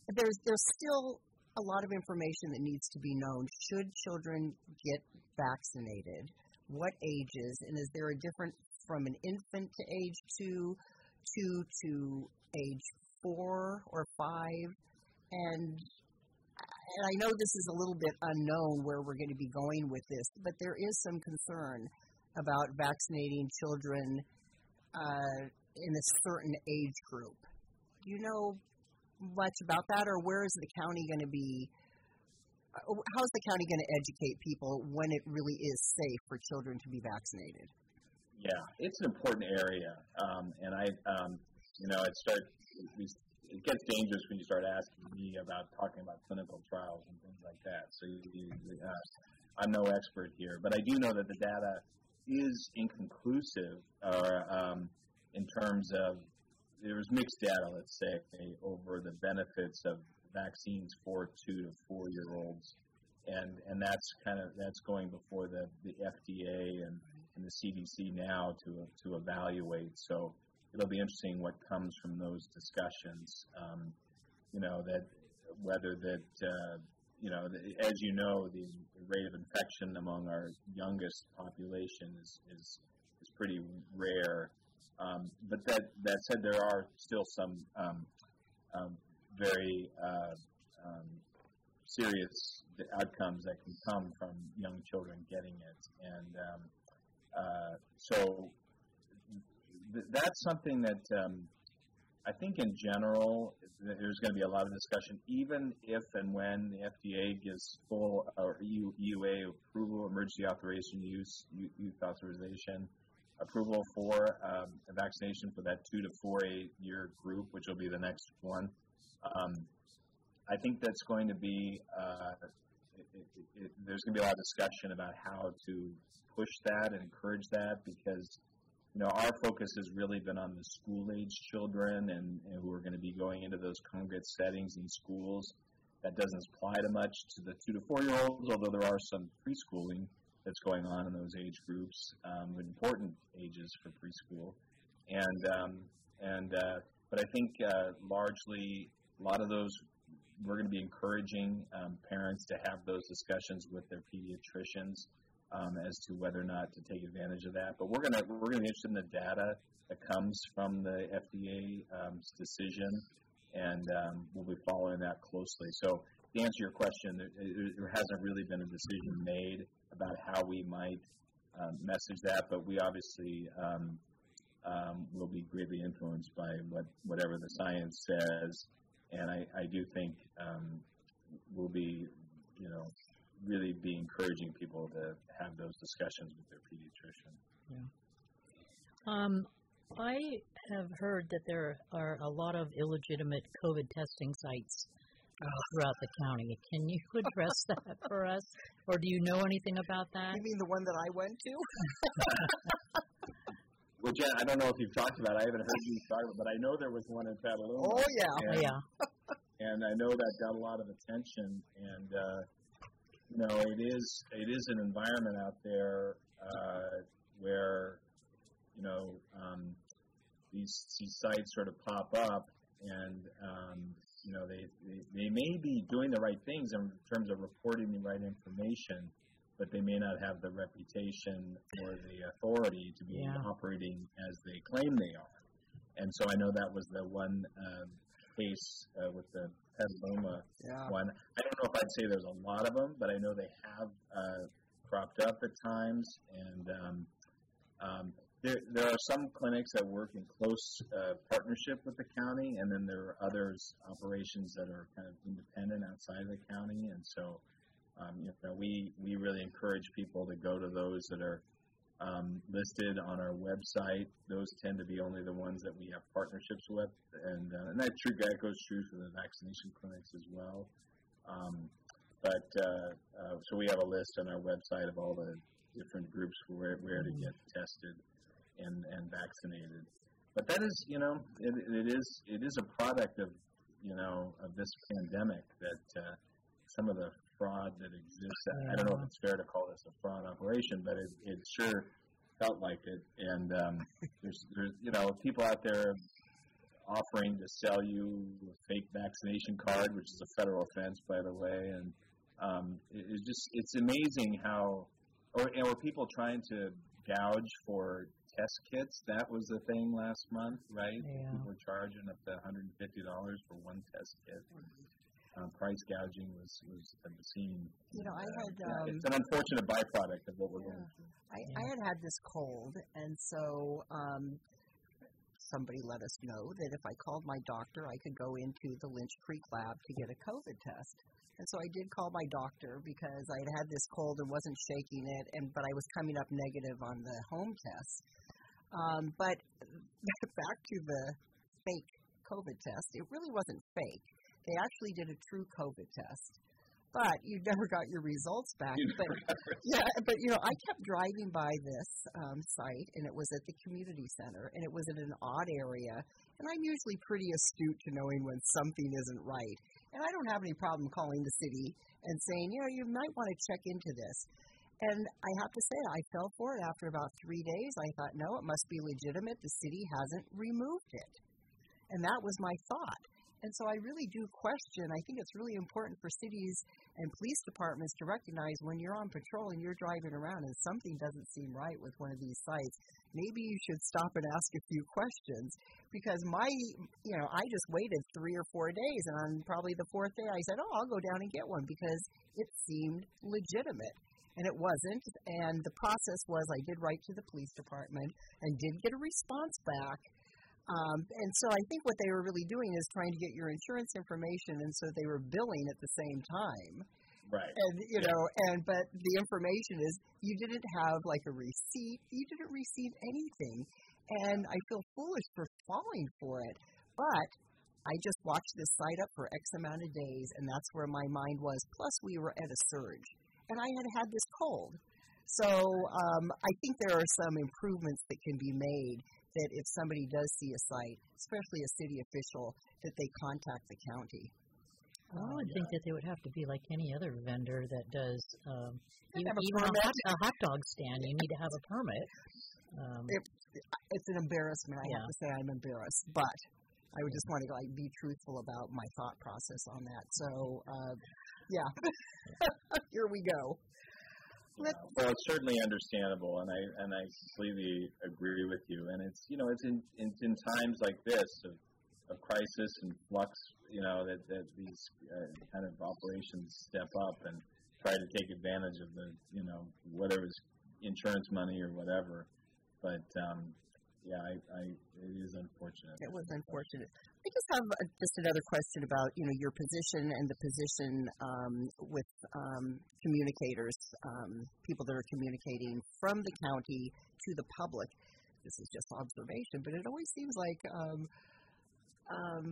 there's there's still a lot of information that needs to be known. Should children get vaccinated? What ages? And is there a difference from an infant to age two, two to age four or five? And and I know this is a little bit unknown where we're going to be going with this, but there is some concern about vaccinating children uh, in a certain age group. Do you know much about that, or where is the county going to be uh, how's the county going to educate people when it really is safe for children to be vaccinated?
Yeah, it's an important area, um, and I, um, you know, it start it gets dangerous when you start asking me about talking about clinical trials and things like that. So you, uh, I'm no expert here, but I do know that the data is inconclusive, or um, in terms of there was mixed data, let's say, over the benefits of vaccines for two to four year olds, and and that's kind of that's going before the the FDA and, and the CDC now to to evaluate. So it'll be interesting what comes from those discussions. Um, you know that whether that uh, you know the, as you know the rate of infection among our youngest population is is, is pretty rare. Um, but that that said, there are still some um, um, very uh, um, serious outcomes that can come from young children getting it, and um, uh, so th- that's something that um, I think in general there's going to be a lot of discussion, even if and when the FDA gives full or EU, EUA approval, emergency authorization use, youth authorization approval for um, a vaccination for that two to four year group, which will be the next one. Um, I think that's going to be uh, it, it, it, there's going to be a lot of discussion about how to push that and encourage that because you know our focus has really been on the school age children and, and who are going to be going into those congregate settings in schools. That doesn't apply to much to the two to four year olds, although there are some preschooling that's going on in those age groups, um, important ages for preschool, and um, and uh, but I think uh, largely a lot of those we're going to be encouraging um, parents to have those discussions with their pediatricians um, as to whether or not to take advantage of that. But we're going to we're to be interested in the data that comes from the FDA um, decision, and um, we'll be following that closely. So to answer your question, there, there hasn't really been a decision made about how we might um, message that, but we obviously um, um, will be greatly influenced by what whatever the science says, and I, I do think we'll be, you know, really be encouraging people to have those discussions with their pediatrician.
Yeah. Um, I have heard that there are a lot of illegitimate COVID testing sites throughout the county. Can you address that for us, or do you know anything about that?
You mean the one that I went to?
well, Jen, I don't know if you've talked about. it. I haven't heard you talk about, it, but I know there was one in Petaluma.
Oh yeah,
and,
yeah.
and I know that got a lot of attention, and uh, you know, it is it is an environment out there uh, where you know um, these these sites sort of pop up, and um, you know, they, they, they may be doing the right things in terms of reporting the right information, but they may not have the reputation or the authority to be
Yeah.
operating as they claim they are. And so I know that was the one um, case uh, with the Petaluma
yeah.
one. I don't know if I'd say there's a lot of them, but I know they have uh, cropped up at times. And um, um, there, there are some clinics that work in close uh, partnership with the county, and then there are others operations that are kind of independent outside of the county. And so, um, you know, we we really encourage people to go to those that are um, listed on our website. Those tend to be only the ones that we have partnerships with, and uh, and that true that goes true for the vaccination clinics as well. Um, but uh, uh, so we have a list on our website of all the different groups where where to get tested and and vaccinated. But that is, you know, it, it is it is a product of you know of this pandemic that uh, some of the fraud that exists. I don't know if it's fair to call this a fraud operation, but it, it sure felt like it. And um, there's there's you know people out there offering to sell you a fake vaccination card, which is a federal offense, by the way. And um, it, it's just it's amazing how or or people trying to gouge for test kits. That was the thing last month, right?
Yeah.
People were charging up to $150 for one test kit. Um, price gouging was was obscene.
You know, I had, um,
it's an unfortunate byproduct of what we're going through.
I, I had had this cold, and so um, somebody let us know that if I called my doctor, I could go into the Lynch Creek lab to get a COVID test. And so I did call my doctor because I had had this cold and wasn't shaking it, and but I was coming up negative on the home test. Um, but back to the fake COVID test, it really wasn't fake. They actually did a true COVID test but you never got your results back. But yeah, but you know, I kept driving by this um, site, and it was at the community center, and it was in an odd area. And I'm usually pretty astute to knowing when something isn't right. And I don't have any problem calling the city and saying, you know, you might want to check into this. And I have to say, I fell for it after about three days. I thought, no, it must be legitimate. The city hasn't removed it. And that was my thought. And so I really do question. I think it's really important for cities and police departments to recognize when you're on patrol and you're driving around and something doesn't seem right with one of these sites, maybe you should stop and ask a few questions. Because my, you know, I just waited three or four days, and on probably the fourth day, I said, "Oh, I'll go down and get one," because it seemed legitimate and it wasn't. And the process was I did write to the police department and did get a response back, um, and so I think what they were really doing is trying to get your insurance information, and so they were billing at the same time.
Right.
And you yeah. know, and but the information is you didn't have like a receipt, you didn't receive anything, and I feel foolish for falling for it. But I just watched this site up for X amount of days, and that's where my mind was. Plus, we were at a surge, and I had had this cold. So um, I think there are some improvements that can be made that if somebody does see a site, especially a city official, that they contact the county.
Well, I would think that they would have to be like any other vendor that does um, even,
a,
even a, hot, a, hot, dog stand. You need to have a permit. Um,
it, it's an embarrassment. I yeah. have to say I'm embarrassed, but I would just want to like be truthful about my thought process on that. So, uh, yeah, here we go.
Well, it's certainly understandable, and I and I completely agree with you. And it's you know it's in it's in times like this of, of crisis and flux, you know that that these uh, kind of operations step up and try to take advantage of the you know whether it was insurance money or whatever. But um, yeah, I, I, it is unfortunate.
It was unfortunate. I just have a, just another question about you know your position and the position um, with um, communicators, um, people that are communicating from the county to the public. This is just observation, but it always seems like um, um,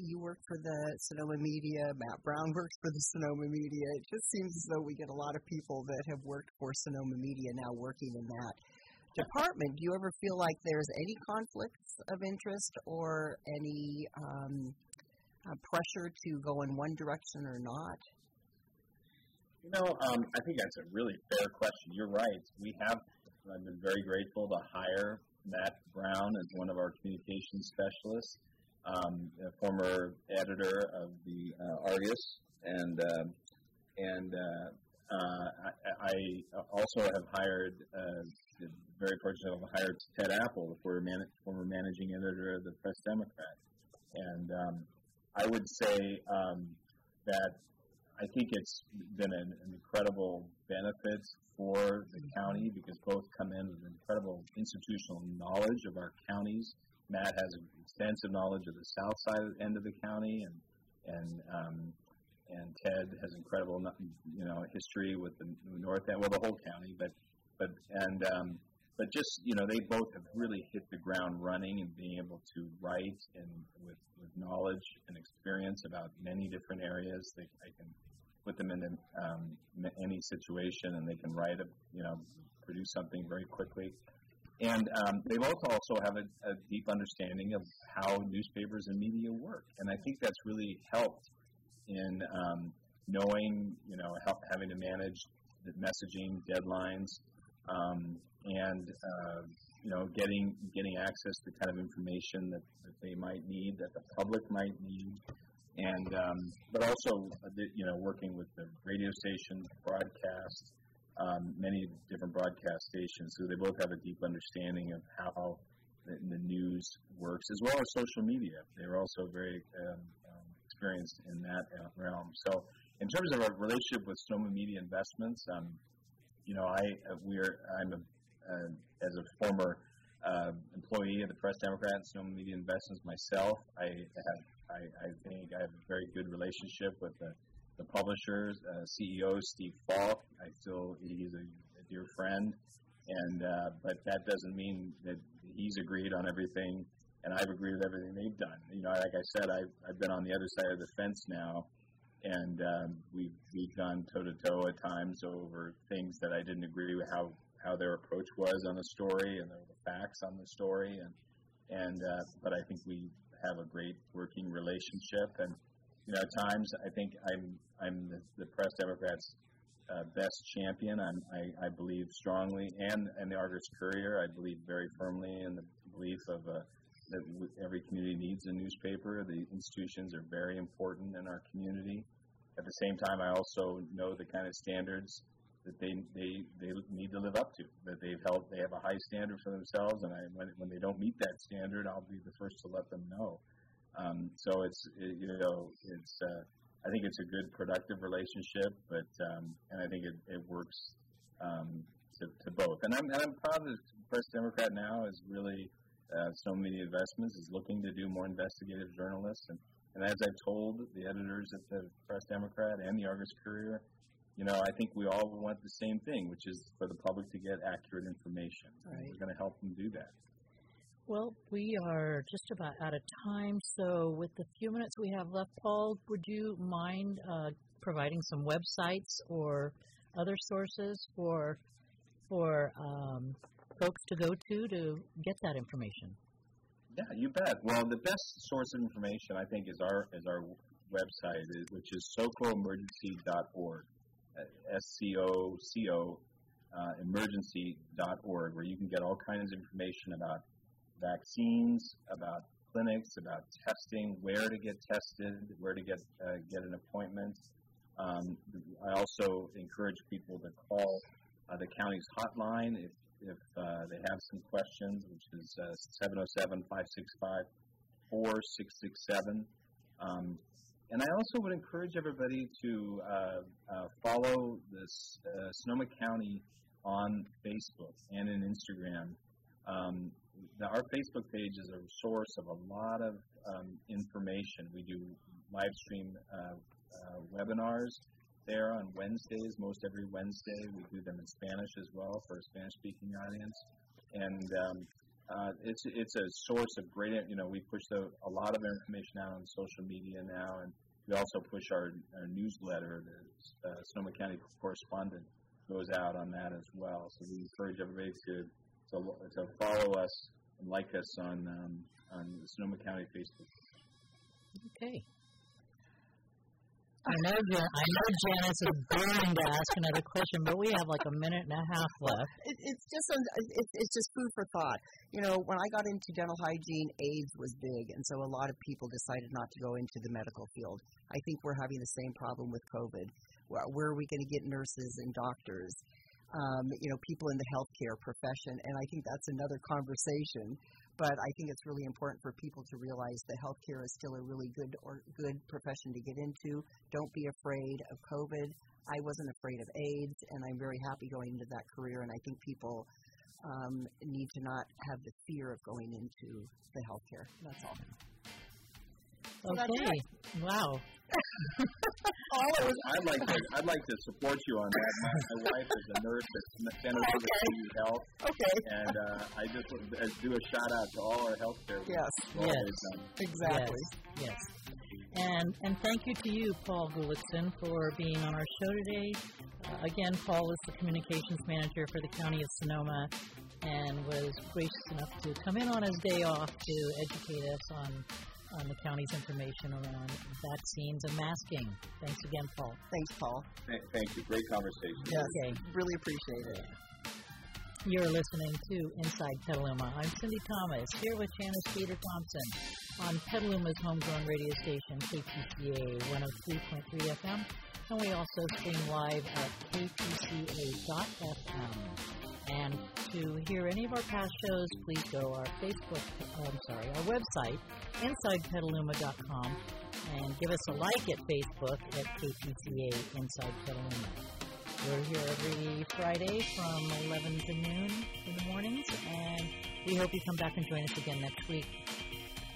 you work for the Sonoma Media, Matt Brown works for the Sonoma Media. It just seems as though we get a lot of people that have worked for Sonoma Media now working in that department, do you ever feel like there's any conflicts of interest or any uh, pressure to go in one direction or not?
You know, um, I think that's a really fair question. You're right. We have, I've been very grateful to hire Matt Brown as one of our communications specialists, um, a former editor of the uh, Argus, and uh, and uh, I, I, also have hired uh, very fortunate to hired Ted Appel, the former, man- former managing editor of the Press Democrat. And um, I would say um, that I think it's been an, an, incredible benefit for the county because both come in with incredible institutional knowledge of our counties. Matt has extensive knowledge of the south side end of the county, and and um, and Ted has incredible you know history with the north end, well the whole county, but but and um, but just you know they both have really hit the ground running and being able to write and with, with knowledge and experience about many different areas they I can put them into um, any situation and they can write a you know produce something very quickly. And um, they both also have a, a, deep understanding of how newspapers and media work. And I think that's really helped in um, knowing you know having to manage the messaging deadlines um, and uh, you know getting getting access to kind of information that, that they might need, that the public might need, and um, but also uh, you know working with the radio station, broadcast, um, many different broadcast stations, so they both have a deep understanding of how the, the news works, as well as social media. They're also very um, um experienced in that uh, realm. So, in terms of our relationship with Sonoma Media Investments, um, you know, I uh, we're I'm a uh, as a former uh, employee of the Press Democrat and Sonoma Media Investments myself. I have, I, I think I have a very good relationship with the, the publishers, uh, CEO Steve Falk. I feel he's a, a dear friend, and uh, but that doesn't mean that he's agreed on everything, and I've agreed with everything they've done. You know, like I said, I've, I've been on the other side of the fence now, and um, we've we've gone toe to toe at times over things that I didn't agree with how how their approach was on the story and the, facts on the story, and and uh, but I think we have a great working relationship, and you know at times I think I'm I'm the, the Press Democrats. Uh, best champion. I'm, I, I believe strongly, and and the Argus Courier. I believe very firmly in the belief of uh, that every community needs a newspaper. The institutions are very important in our community. At the same time, I also know the kind of standards that they they they need to live up to. That they've held, they have a high standard for themselves, and I, when when they don't meet that standard, I'll be the first to let them know. Um, so it's it, you know it's uh, I think it's a good productive relationship, but um, and I think it, it works um, to, to both. And I'm and I'm proud that Press Democrat now is really uh, so many investments is looking to do more investigative journalists and. And as I've told the editors at the Press Democrat and the Argus Courier, you know, I think we all want the same thing, which is for the public to get accurate information. Right. we're going to help them do that.
Well, we are just about out of time, so with the few minutes we have left, Paul, would you mind uh, providing some websites or other sources for for um, folks to go to to get that information?
Yeah, you bet. Well, the best source of information, I think, is our is our website, which is socoemergency.org. S-C-O-C-O uh, emergency.org, where you can get all kinds of information about vaccines, about clinics, about testing, where to get tested, where to get uh, get an appointment. Um, I also encourage people to call uh, the county's hotline if, if uh, they have some questions, which is uh, 707 565 4667. Um, and I also would encourage everybody to uh, uh, follow this Sonoma County on Facebook and in Instagram. Um, the, our Facebook page is a source of a lot of um, information. We do live stream uh, uh, webinars there on Wednesdays, most every Wednesday. We do them in Spanish as well for a Spanish speaking audience. And um, uh, it's it's a source of great. You know, we push the, a lot of information out on social media now, and we also push our, our newsletter. The uh, Sonoma County correspondent goes out on that as well. So we encourage everybody to to, to follow us and like us on um, on the Sonoma County Facebook.
Okay. I know, Jan- I know Janice is burning to ask another question, but we have like a minute and a half left.
It, it's just it's, it's just food for thought. You know, when I got into dental hygiene, AIDS was big, and so a lot of people decided not to go into the medical field. I think we're having the same problem with COVID. Where, where are we going to get nurses and doctors? Um, you know, people in the healthcare profession, and I think that's another conversation but I think it's really important for people to realize that healthcare is still a really good or good profession to get into. Don't be afraid of COVID. I wasn't afraid of AIDS, and I'm very happy going into that career. And I think people um, need to not have the fear of going into the healthcare. That's all.
Okay. Wow.
I'd like to I'd like to support you on that. My, my wife is a nurse at Center for okay. Health.
Okay.
And uh, I just want to do a shout out to all our healthcare.
Yes.
Yes.
Exactly.
Yes. yes. And and thank you to you, Paul Gullixson, for being on our show today. Uh, again, Paul is the communications manager for the County of Sonoma, and was gracious enough to come in on his day off to educate us on on the county's information around vaccines and masking. Thanks again, Paul.
Thanks, Paul.
Thank you. Great conversation.
Yes, okay. Really appreciate it.
You're listening to Inside Petaluma. I'm Cindy Thomas here with Janice Peter Thompson on Petaluma's homegrown radio station, KPCA 103.3 FM. And we also stream live at kpca.fm. And to hear any of our past shows, please go our Facebook, oh, I'm sorry, our website, InsidePetaluma.com, and give us a like at Facebook at KPCA Inside Petaluma. We're here every Friday from 11 to noon in the mornings, and We hope you come back and join us again next week.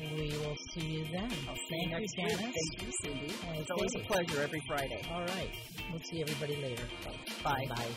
We will see you then. Thank you, Janice.
Thank you, Cindy.
Okay.
It's always a pleasure every Friday.
All right. We'll see everybody later.
Bye.
Bye.